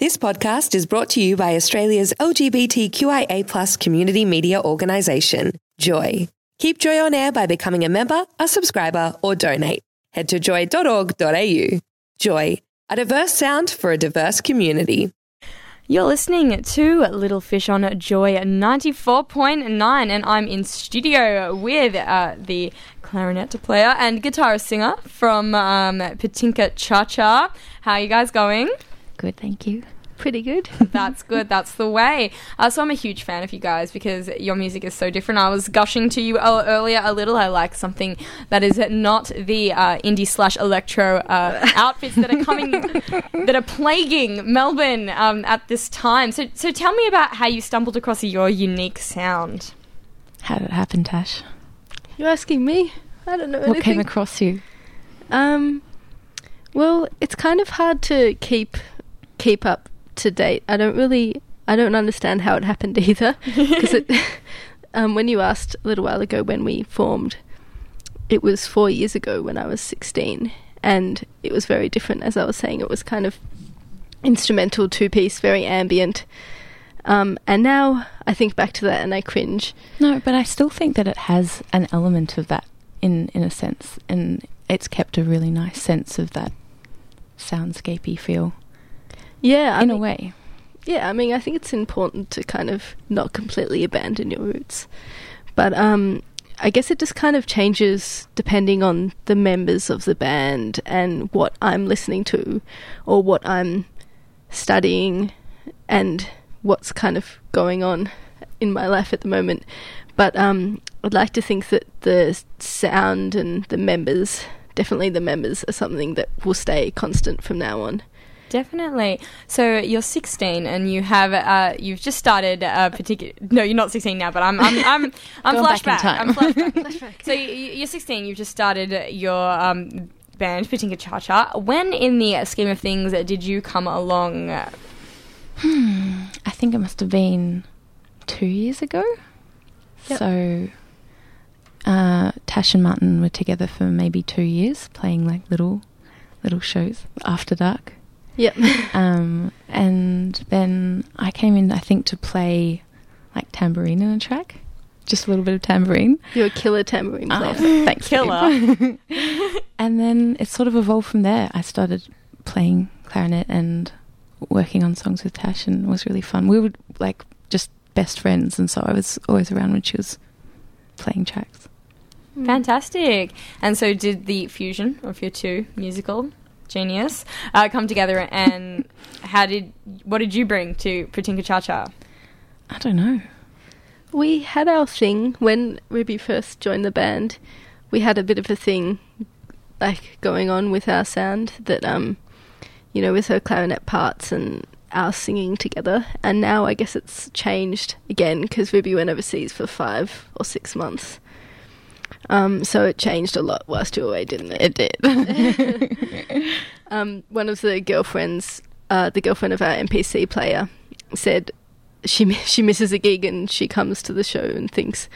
This podcast is brought to you by Australia's LGBTQIA community media organisation, Joy. Keep Joy on air by becoming a member, a subscriber, or donate. Head to joy.org.au. Joy, a diverse sound for a diverse community. You're listening to Little Fish on Joy 94.9, and I'm in studio with uh, the clarinet player and guitarist singer from um, Patinka Cha Cha. How are you guys going? Good, thank you. Pretty good. That's good. That's the way. Uh, so I'm a huge fan of you guys because your music is so different. I was gushing to you uh, earlier a little. I like something that is not the uh, indie slash electro uh, outfits that are coming, that are plaguing Melbourne um, at this time. So, so tell me about how you stumbled across your unique sound. How did it happen, Tash? You're asking me? I don't know What anything. came across you? Um, well, it's kind of hard to keep keep up to date. I don't really, I don't understand how it happened either. Because um, when you asked a little while ago when we formed, it was four years ago when I was sixteen, and it was very different. As I was saying, it was kind of instrumental, two piece, very ambient. Um, and now I think back to that and I cringe. No, but I still think that it has an element of that in in a sense, and it's kept a really nice sense of that soundscapey feel Yeah, I in mean, a way. Yeah, I mean, I think it's important to kind of not completely abandon your roots. But um, I guess it just kind of changes depending on the members of the band and what I'm listening to or what I'm studying and what's kind of going on in my life at the moment. But um, I'd like to think that the sound and the members, definitely the members, are something that will stay constant from now on. Definitely. So you're 16 and you have uh, you've just started a particular. No, you're not 16 now, but I'm I'm I'm, I'm Going back in flashback. I'm flashback. so you, you're 16. You've just started your um, band, Patinka Cha Cha. When in the scheme of things did you come along? Hmm, I think it must have been two years ago. Yep. So, uh, Tash and Martin were together for maybe two years, playing like little, little shows after dark. Yep. Um, and then I came in, I think, to play like tambourine in a track, just a little bit of tambourine. You're a killer tambourine player. Oh, thanks, babe. Killer. and then it sort of evolved from there. I started playing clarinet and working on songs with Tash, and it was really fun. We were like just best friends, and so I was always around when she was playing tracks. Fantastic. And so did the fusion of your two musical genius uh, come together? And how did what did you bring to Patinka Cha Cha? I don't know. We had our thing when Ruby first joined the band. We had a bit of a thing like going on with our sound that um you know with her clarinet parts and our singing together and now I guess it's changed again because Ruby went overseas for 5 or 6 months. Um so it changed a lot whilst you were away, didn't it? It did. um, one of the girlfriends, uh, the girlfriend of our MPC player, said she she misses a gig and she comes to the show and thinks,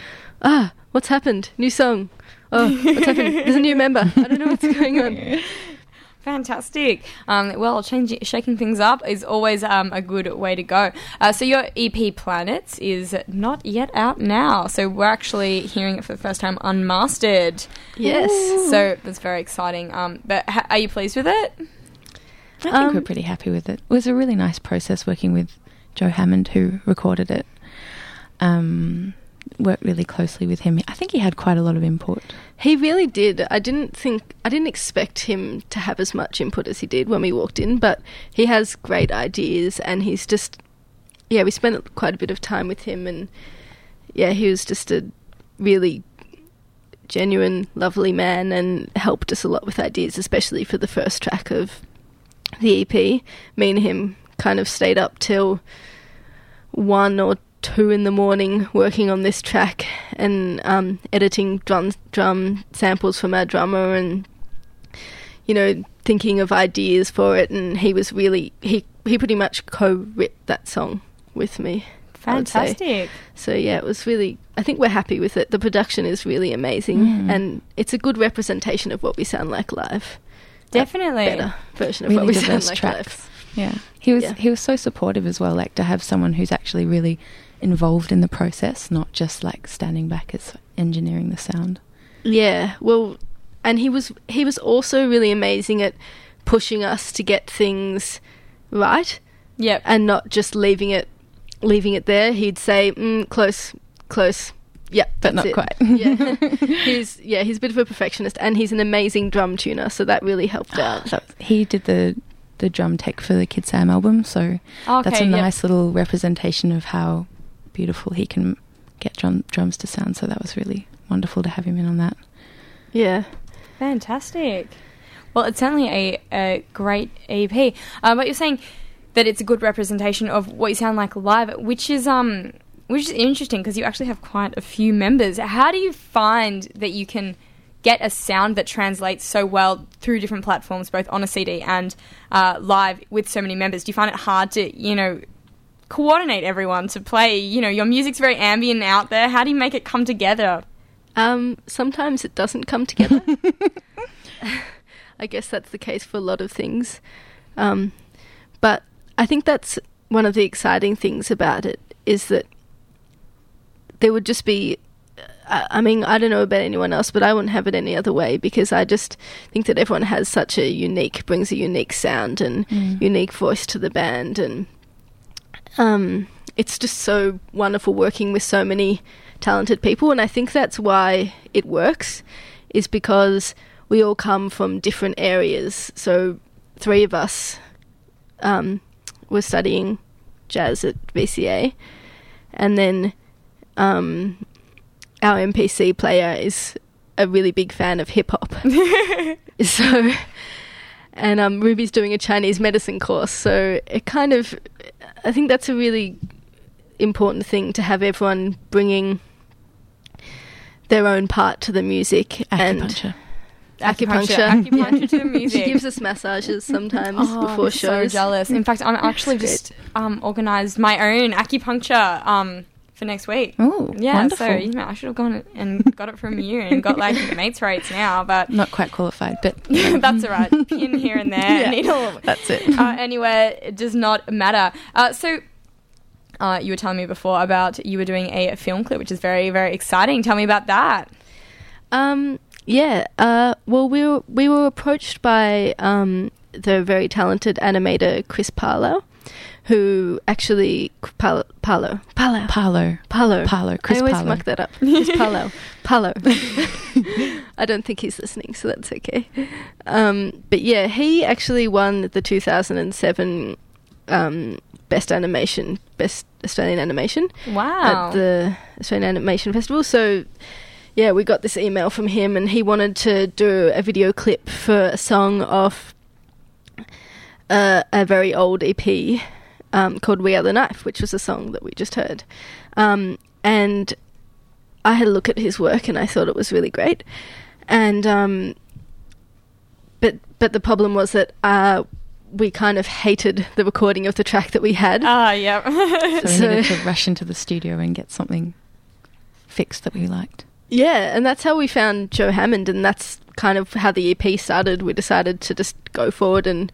ah, what's happened? New song. Oh, what's happened? There's a new member. I don't know what's going on. Fantastic. Um, well, changing, shaking things up is always um, a good way to go. Uh, so your EP Planets is not yet out now. So we're actually hearing it for the first time unmastered. Yes. So that's very exciting. Um, but ha- are you pleased with it? I think Um, we're pretty happy with it. It was a really nice process working with Joe Hammond, who recorded it. Um, worked really closely with him. I think he had quite a lot of input. He really did. I didn't think I didn't expect him to have as much input as he did when we walked in, but he has great ideas and he's just yeah, we spent quite a bit of time with him and yeah, he was just a really genuine, lovely man and helped us a lot with ideas, especially for the first track of the EP. Me and him kind of stayed up till one or two in the morning working on this track and um, editing drum drum samples from our drummer and you know thinking of ideas for it and he was really he he pretty much co-wrote that song with me I would say. Fantastic. so yeah it was really i think we're happy with it the production is really amazing Mm. and it's a good representation of what we sound like live Definitely. better version of Really what we sound like tracks. live Yeah, he was Yeah. he was so supportive as well. Like to have someone who's actually really involved in the process, not just like standing back as engineering the sound. Yeah, well, and he was he was also really amazing at pushing us to get things right Yep. and not just leaving it leaving it there. He'd say, mm, "Close, close." Yeah, But not it. quite. yeah, he's yeah he's a bit of a perfectionist, and he's an amazing drum tuner, so that really helped out. That- he did the the drum tech for the Kid Sam album, so Okay, that's a yep. nice little representation of how beautiful he can get drum, drums to sound. So that was really wonderful to have him in on that. Yeah, Fantastic. Well, it's certainly a, a great EP. Um, but you're saying that it's a good representation of what you sound like live, which is um, which is interesting because you actually have quite a few members. How do you find that you can get a sound that translates so well through different platforms, both on a CD and uh, live, with so many members? Do you find it hard to, you know, coordinate everyone to play? You know, your music's very ambient out there. How do you make it come together? um, sometimes it doesn't come together. I guess that's the case for a lot of things, um, but I think that's one of the exciting things about it is that there would just be. I I mean, I don't know about anyone else, but I wouldn't have it any other way because I just think that everyone has such a unique, brings a unique sound and unique voice to the band, and um, it's just so wonderful working with so many talented people, and I think that's why it works, is because we all come from different areas. So three of us um, were studying jazz at VCA, and then um, our MPC player is a really big fan of hip hop. so, and um, Ruby's doing a Chinese medicine course. So it kind of, I think that's a really important thing to have everyone bringing their own part to the music and Acupuncture. acupuncture. acupuncture to the She gives us massages sometimes Oh, before I'm so jealous. In fact, I'm actually just um, organised my own acupuncture um, for next week. Oh, Yeah, wonderful. so you know, I should have gone and got it from you and got like mates rates now, but Not quite qualified, but that's all right. Pin here and there, Yeah. needle that's it. uh, anywhere, it does not matter. Uh, so. Uh, you were telling me before about you were doing a film clip, which is very, very exciting. Tell me about that. Um, yeah. Uh, well, we were we were approached by um, the very talented animator Chris Parlow, who actually Palo Palo Palo Palo. Palo Palo, Chris I always Palo. muck that up. Chris Palo Palo. I don't think he's listening, so that's okay. Um, but yeah, he actually won the 2007 um, Best Animation, Best Australian Animation Wow. at the Australian Animation Festival. So, yeah, we got this email from him, and he wanted to do a video clip for a song off uh, a very old EP um, called "We Are the Knife," which was a song that we just heard. Um, and I had a look at his work, and I thought it was really great. And um, but but the problem was that uh, we kind of hated the recording of the track that we had. Ah, yeah. So we So- needed to rush into the studio and get something fixed that we liked. Yeah, and that's how we found Joe Hammond, and that's kind of how the EP started. We decided to just go forward and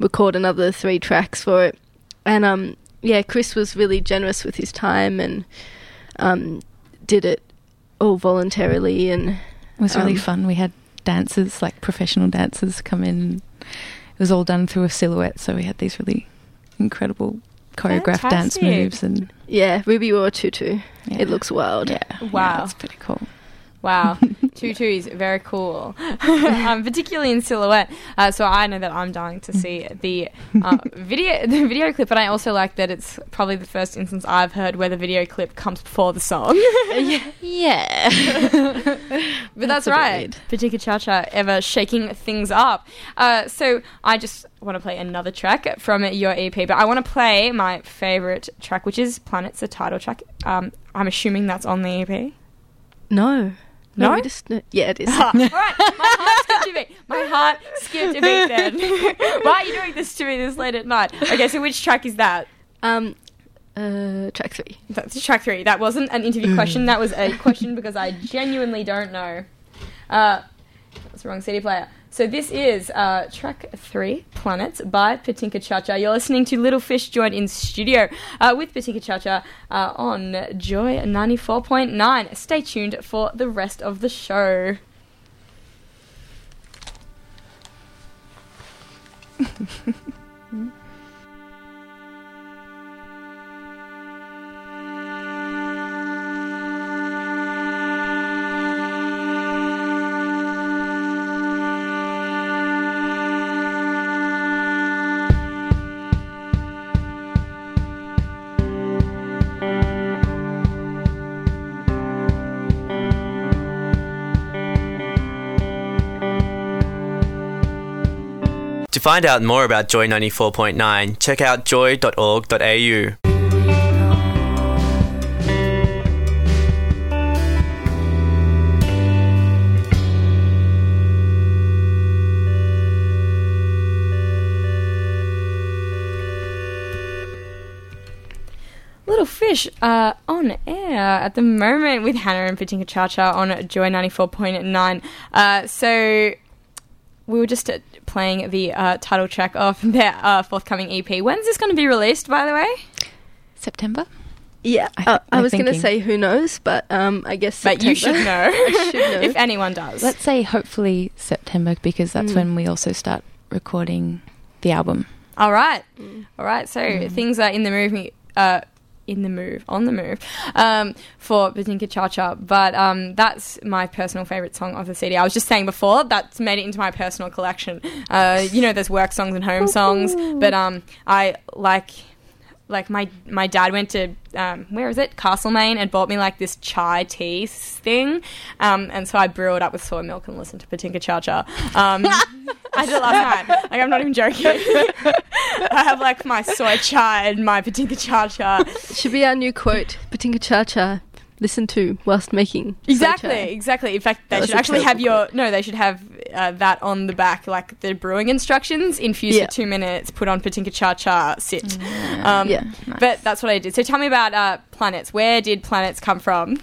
record another three tracks for it. And um, yeah, Chris was really generous with his time and um, did it all voluntarily. And It was really Um, fun. We had dancers, like professional dancers, come in. It was all done through a silhouette, so we had these really incredible choreographed dance moves, and yeah, Ruby wore a tutu. yeah. It looks wild. yeah, Wow. yeah, it's pretty cool. Wow, tutu is very cool, um, particularly in silhouette. Uh, so I know that I'm dying to see the uh, video, the video clip, but I also like that it's probably the first instance I've heard where the video clip comes before the song. Yeah, But that's, bit right. Patinka Cha Cha ever shaking things up. Uh, so I just want to play another track from your EP, but I want to play my favorite track, which is Planets, the title track. Um, I'm assuming that's on the EP. No. No? we just, yeah, it is. All right, my heart skipped a beat. My heart skipped a beat then. Why are you doing this to me this late at night? Okay, so which track is that? um, uh, track three. That's track three. That wasn't an interview question. That was a question because I genuinely don't know. Uh, That's the wrong CD player. So this is uh, track three, Planets, by Patinka Cha Cha. You're listening to Little Fish joined in studio uh, with Patinka Cha Cha uh, on Joy 94.9. Stay tuned for the rest of the show. To find out more about Joy 94.9, check out joy.org.au. Little Fish uh, on air at the moment with Hannah and Patinka Cha Cha on Joy 94.9. Uh, so we were just uh, playing the uh, title track of their uh, forthcoming EP. When's this going to be released, by the way? September. Yeah, I- uh, I was going to say who knows, but um, I guess But you should know, I should know. if anyone does. Let's say hopefully September because that's Mm. when we also start recording the album. All right, Mm. all right. So things are in the move. Uh, in the move, on the move, um, for Patinka Cha Cha. But um, that's my personal favorite song of the CD. I was just saying before that's made it into my personal collection. Uh, you know, there's work songs and home songs, but um, I like. Like my my dad went to um, where is it Castlemaine and bought me like this chai tea thing, um, and so I brew it up with soy milk and listened to Patinka Cha Cha. Um, I did it last night. Like I'm not even joking. I have like my soy chai and my Patinka Cha Cha. Should be our new quote. Patinka Cha Cha. Listen to whilst making. Exactly, chai. exactly. In fact, they That should actually have terrible your no. They should have uh, that on the back, like the brewing instructions. Infuse Yeah. for two minutes. Put on Patinka Cha Cha. Sit. Um, Yeah. But that's what I did. So tell me about uh, planets. Where did planets come from?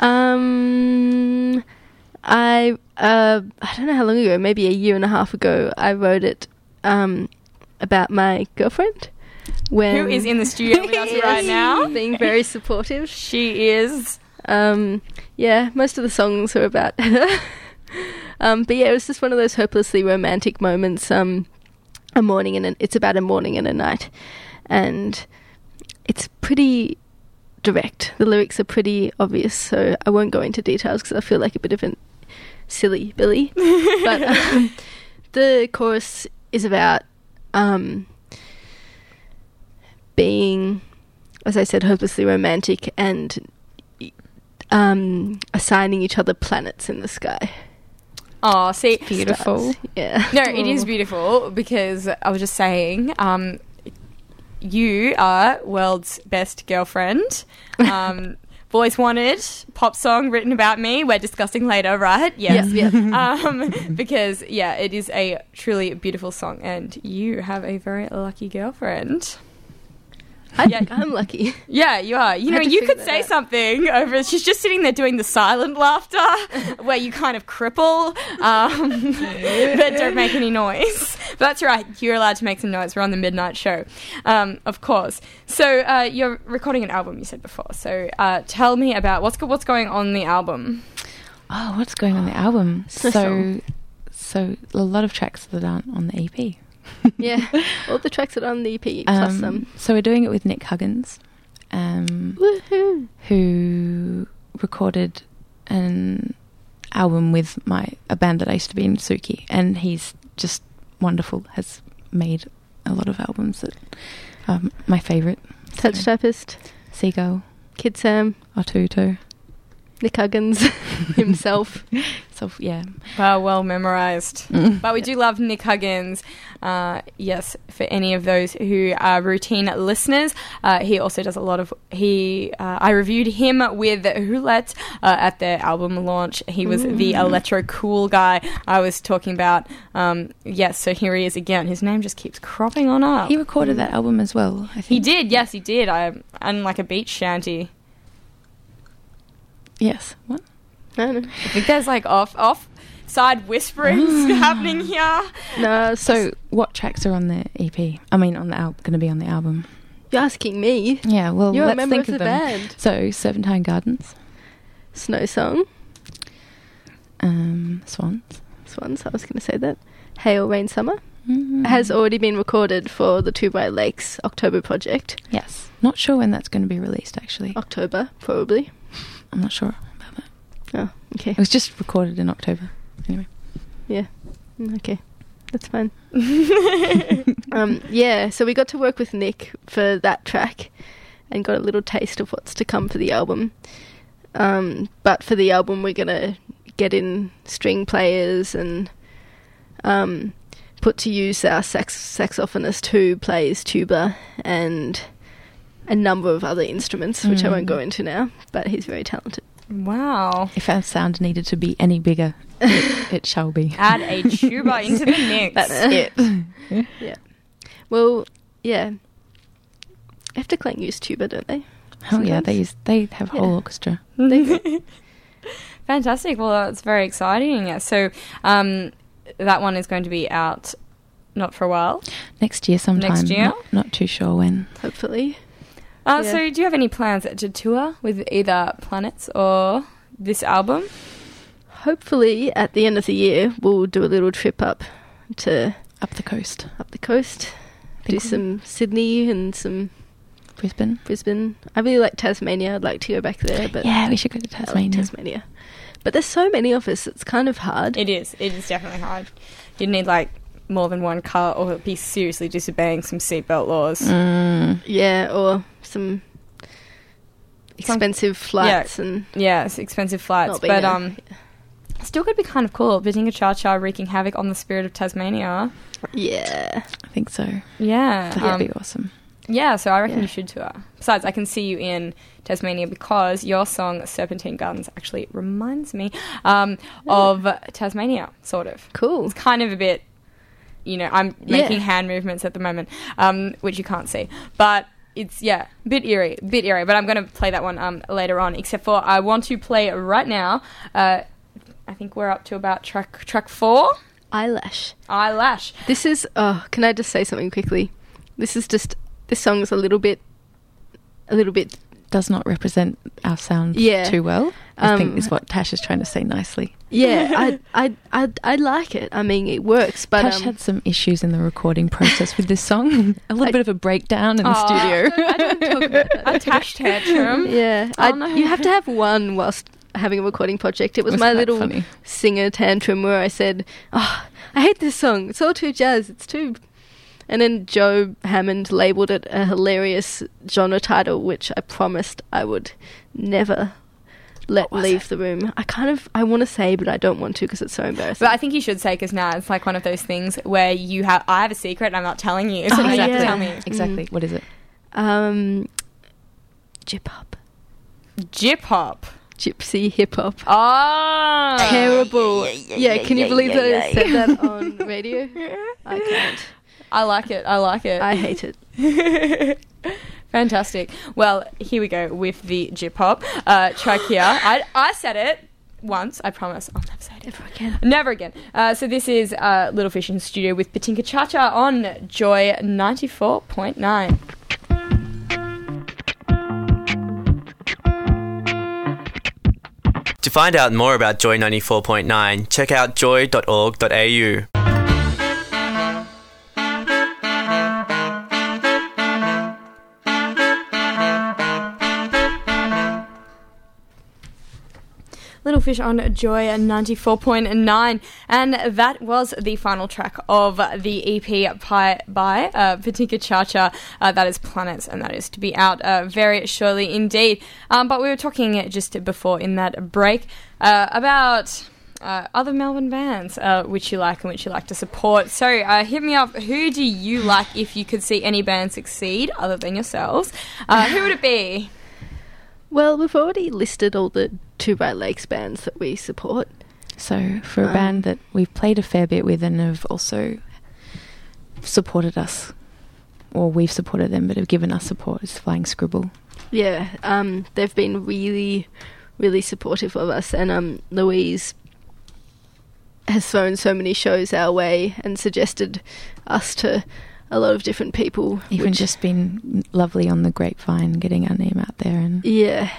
Um, I uh, I don't know how long ago, maybe a year and a half ago, I wrote it um, about my girlfriend. When Who is in the studio with us right now? being very supportive. She is. Um, yeah, most of the songs are about her. um, but yeah, it was just one of those hopelessly romantic moments. Um, a morning and a, it's about a morning and a night, and it's pretty direct. The lyrics are pretty obvious, so I won't go into details because I feel like a bit of a silly Billy. but um, the chorus is about um, being, as I said, hopelessly romantic and um, assigning each other planets in the sky. Oh, see, it's Beautiful. Stars. Yeah. No, it is beautiful because I was just saying, um, you are world's best girlfriend. Um, Boys Wanted pop song written about me. We're discussing later, right? Yes. Yeah, yeah. Um, because yeah, it is a truly beautiful song, and you have a very lucky girlfriend. I, Yeah. I'm lucky. Yeah, you are. You I know, you could say out. something over. She's just sitting there doing the silent laughter, where you kind of cripple, um, but don't make any noise. But that's right. You're allowed to make some noise. We're on the midnight show, um, of course. So uh, you're recording an album. You said before. So uh, tell me about what's what's going on the album. Oh, what's going on the album? So So, so a lot of tracks that aren't on the EP. Yeah. All the tracks that are on the EP plus Um, some. So we're doing it with Nick Huggins, um, who recorded an album with my a band that I used to be in, Suki, and he's just wonderful. Has made a lot of albums that are my favorite. Touch Typist, Seagull, Kid Sam, Otouto. Nick Huggins himself. So yeah, Wow, well memorized. Mm. But we do love Nick Huggins. Uh, yes, for any of those who are routine listeners, uh, he also does a lot of. He uh, I reviewed him with Roulette uh, at their album launch. He was the electro cool guy I was talking about. Um, yes, so here he is again. His name just keeps cropping on up. he recorded that album as well. I think He did, yes, he did. I and like a beach shanty. Yes. What? I don't know. I think there's like off off side whisperings happening here. No, So, what tracks are on the EP? I mean, on the al- going to be on the album. you're asking me. Yeah, well, You're let's member think of of, the them. band. So, Serpentine Gardens, Snow Song, um, Swans. Swans. I was going to say that. Hail, Rain, Summer Mm. has already been recorded for the Two Bright Lakes October project. Yes. Not sure when that's going to be released, actually. October, probably. I'm not sure about that. Oh, okay. It was just recorded in October. Anyway. Yeah. Mm, Okay. That's fine. um, yeah, so we got to work with Nick for that track and got a little taste of what's to come for the album. Um, but for the album, we're going to get in string players and um, put to use our sax- saxophonist who plays tuba and a number of other instruments, which I won't Mm. go into now, but he's very talented. Wow. If our sound needed to be any bigger, it, it shall be. Add a tuba into the mix. That's it. yeah. Well, yeah. Efterklang use tuba, don't they? Oh yeah, they use, they have Yeah. whole orchestra. Fantastic. Well, that's very exciting. So, um, that one is going to be out not for a while. Next year sometime. Next year? Not, not too sure when. Hopefully. Uh, Yeah. So, do you have any plans to tour with either Planets or this album? Hopefully, at the end of the year, we'll do a little trip up to Up the coast. up the coast, I do think we- some Sydney and some Brisbane. Brisbane. I really like Tasmania. I'd like to go back there, but Yeah, we should go to I like Tasmania. Tasmania. But there's so many of us. It's kind of hard. It is. It is definitely hard. You'd need like more than one car or be seriously disobeying some seatbelt laws. Mm. yeah, or some expensive flights and Yeah, it's expensive flights, but a- um, still could be kind of cool. Patinka Cha Cha wreaking havoc on the spirit of Tasmania. yeah. I think so. Yeah, That'd um, be awesome. yeah. So I reckon Yeah. you should tour. Besides, I can see you in Tasmania because your song "Serpentine Gardens" actually reminds me um, of Tasmania, sort of. Cool. It's kind of a bit, you know, I'm making Yeah. hand movements at the moment, um, which you can't see, but it's yeah, bit eerie, bit eerie. But I'm going to play that one um, later on. Except for I want to play right now. Uh, I think we're up to about track track four, Eyelash. eyelash. This is. Oh, can I just say something quickly? This is just. This song is a little bit. A little bit. Does not represent our sound Yeah. too well. I Um, think is what Tash is trying to say nicely. Yeah, I, I, I, I like it. I mean, it works, but Tash um, had some issues in the recording process with this song. A little I- bit of a breakdown in the studio. I don't talk about that. A tash tantrum. Yeah, Oh, I, you have to have one whilst having a recording project. It was, was my little funny. singer tantrum where I said, "Oh, I hate this song. It's all too jazz. It's too." And then Joe Hammond labelled it a hilarious genre title, which I promised I would never let leave it? the room. I kind of I want to say, but I don't want to because it's so embarrassing. But I think you should say because now it's like one of those things where you have I have a secret and I'm not telling you, so Oh, now you have yeah. tell me. Exactly. What is it? um, jip hop, Jip hop. gypsy hip hop. Oh, Terrible. Yeah, can you believe that I said that on radio? I can't. I like it. I like it. I hate it. Fantastic. Well, here we go with the Jip Hop uh, track here. I, I said it once. I promise. I'll never say it Never again. Never again. Uh, so this is uh, Little Fish in studio with Patinka Cha Cha on Joy 94.9. To find out more about Joy 94.9, check out joy.org.au. On Joy 94.9. And that was the final track of the EP by, by uh, Patinka Cha Cha. Uh, that is Planets, and that is to be out uh, very shortly indeed. Um, but we were talking just before in that break uh, about. Uh, other Melbourne bands uh, which you like and which you like to support. So uh, hit me up. Who do you like if you could see any band succeed other than yourselves? Uh, who would it be? Well, we've already listed all the Two Bright Lakes bands that we support. So, for a Um, band that we've played a fair bit with and have also supported us, or we've supported them but have given us support, is Flying Scribble. Yeah, um, they've been really, really supportive of us. And um, Louise has thrown so many shows our way and suggested us to a lot of different people. Even which- just been lovely on the grapevine, getting our name out there, and yeah,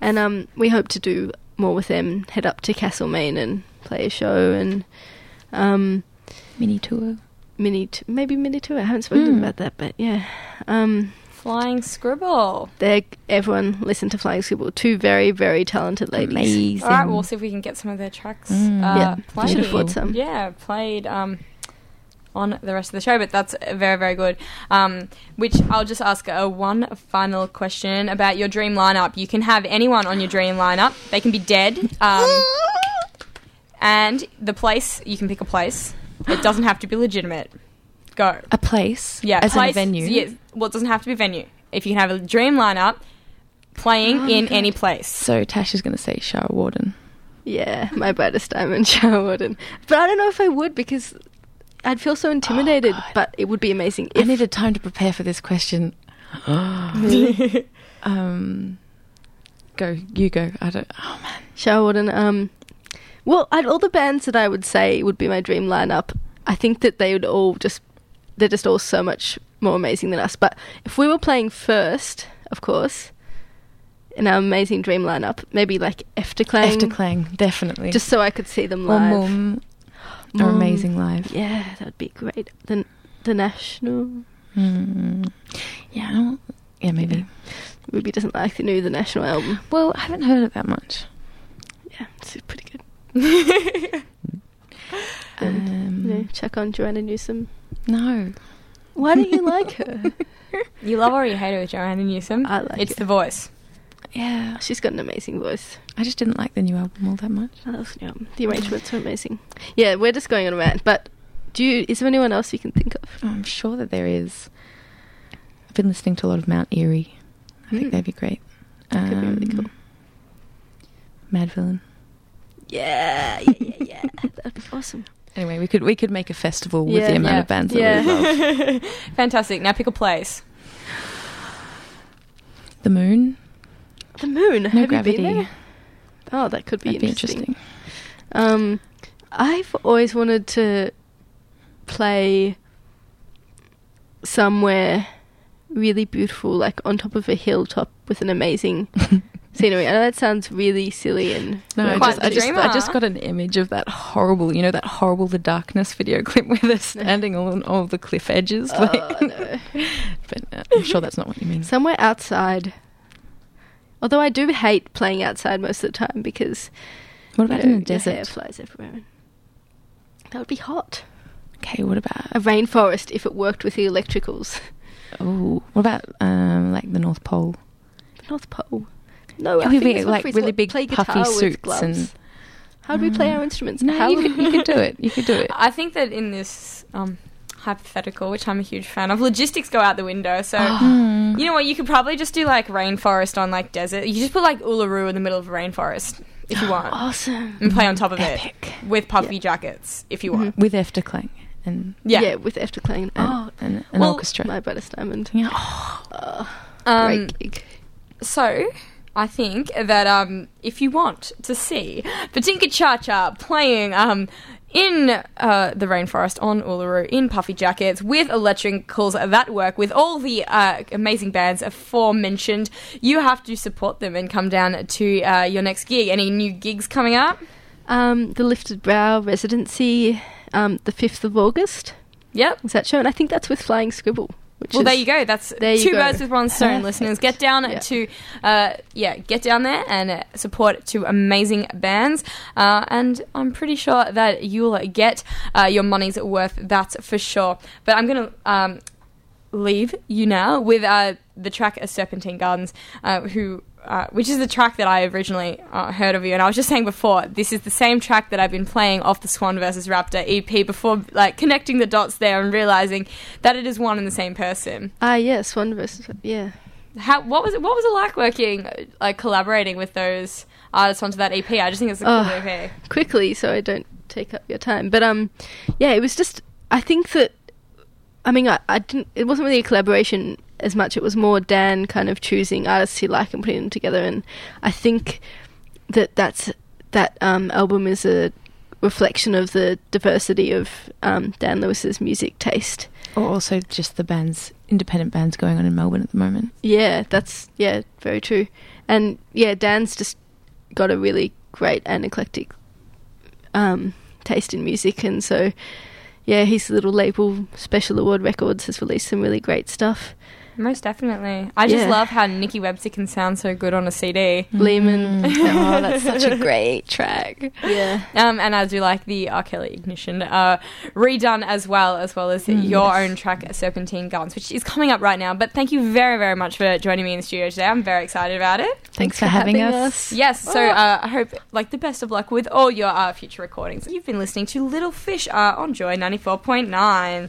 and um, we hope to do more with them. Head up to Castlemaine and play a show and um, mini tour. mini t- maybe mini tour. I haven't spoken to them Hmm. about that, but yeah. Um, Flying Scribble. they're everyone listen to Flying Scribble. Two very very talented ladies. Amazing. All right, we'll see if we can get some of their tracks Mm. uh, Yeah, played. should have bought some. Yeah, played um, on the rest of the show, but that's very, very good. Um, which I'll just ask uh, one final question about your dream lineup. You can have anyone on your dream lineup. They can be dead. Um, and the place, you can pick a place. It doesn't have to be legitimate. Go. a place, Yeah, as place, in a venue. Yeah, well, it doesn't have to be a venue. If you can have a dream lineup playing Oh, in okay. any place. So Tash is going to say Shara Worden. Yeah, my brightest diamond, Shara Worden. But I don't know if I would because I'd feel so intimidated. God. but it would be amazing. If... I needed time to prepare for this question. um, go, you go. I don't. Oh man. Worden. Um, well, I'd, all the bands that I would say would be my dream lineup. I think that they would all just they're just all so much more amazing than us. But if we were playing first, of course, in our amazing dream lineup, maybe like Efterklang, Efterklang, definitely. just so I could see them or live. Mum are Mum. amazing live. Yeah, that would be great. The the National. Mm. Yeah, I don't- yeah, maybe. Ruby doesn't like the new The National album. Well, I haven't heard it that much. Yeah, it's pretty good. Um, You know, check on Joanna Newsom. No. Why don't you like her? You love or you hate her with Joanna Newsom? I like It's it. the voice. Yeah, She's got an amazing voice. I just didn't like the new album all that much. I love the album. The arrangements are amazing. Yeah, we're just going on a rant. But do you? Is there anyone else you can think of? I'm sure that there is. I've been listening to a lot of Mount Eerie. I think Mm. they'd be great. That could be really Um, cool. Madvillain. Yeah, yeah, yeah, yeah. That'd be awesome. Anyway, we could we could make a festival with Yeah, the amount yeah, of bands that yeah. we love. Fantastic. Now pick a place. The Moon. The moon. No Have gravity. You been there? Oh, that could be That'd be interesting. interesting. Um, I've always wanted to play somewhere really beautiful, like on top of a hilltop with an amazing scenery. I know that sounds really silly and No, I Quite just, the I just, I just got an image of that horrible, you know, that horrible The Darkness video clip where they're standing on all the cliff edges. Oh, like- no. but uh, I'm sure that's not what you mean. somewhere outside. Although I do hate playing outside most of the time because What about you know, in the your hair desert? flies everywhere. That would be hot. Okay, what about A rainforest if it worked with the electricals. oh, what about um, like the North Pole? The North Pole. No, Yeah, I we think wear, that's what like, really big play puffy suits and- How do we play Mm. our instruments? No, How you, could, you could do it. You could do it. I think that in this um, hypothetical, which I'm a huge fan of, logistics go out the window. So Hmm. you know what? You could probably just do like rainforest on like desert. You just put like Uluru in the middle of a rainforest if you want, Awesome. and play on top of Epic. it with puffy Yeah. jackets if you want. With Efterklang and Yeah. with Efterklang. and, Oh, and an Well, orchestra. my brightest diamond. yeah. Oh, Um, great gig. So, I think that um, if you want to see Patinka Cha Cha playing um, in uh, the rainforest on Uluru in puffy jackets with electricals that work with all the uh, amazing bands aforementioned, you have to support them and come down to uh, your next gig. Any new gigs coming up? Um, the Lifted Brow residency, um, the 5th of August. Yep. Is that show? And I think that's with Flying Scribble. Which Well, is, there you go. That's you two go. birds with one stone, Perfect. listeners. Get down Yeah. to, uh, yeah, get down there and support two amazing bands. Uh, and I'm pretty sure that you'll get uh, your money's worth. That's for sure. But I'm gonna um, leave you now with uh, the track uh, Serpentine Gardens, uh, who. Uh, which is the track that I originally uh, heard of you, and I was just saying before, this is the same track that I've been playing off the Swan versus Raptor EP before, like connecting the dots there and realizing that it is one and the same person. Ah, yes, one versus. Yeah. How what was it? What was it like working, uh, like collaborating with those artists onto that EP? I just think it's a cool Oh. EP. quickly so I don't take up your time. But um, yeah, it was just. I think that. I mean, I, I didn't. It wasn't really a collaboration as much. It was more Dan kind of choosing artists he liked and putting them together. And I think that that's that um album is a reflection of the diversity of um, Dan Lewis's music taste. Or also just the bands, independent bands going on in Melbourne at the moment. Yeah, that's yeah, very true. And yeah, Dan's just got a really great and eclectic um, taste in music, and so yeah, his little label, Special Award Records, has released some really great stuff. Most definitely. I just Yeah. love how Nikki Webster can sound so good on a CD. Lehman, oh, that's such a great track. yeah, Um, and I do like the R. Kelly Ignition uh, redone as well, as well as your own track, Serpentine Gardens, which is coming up right now. But thank you very, very much for joining me in the studio today. I'm very excited about it. Thanks, for, having, us. Yes, so uh, I hope like the best of luck with all your uh, future recordings. You've been listening to Little Fish uh, on Joy 94.9.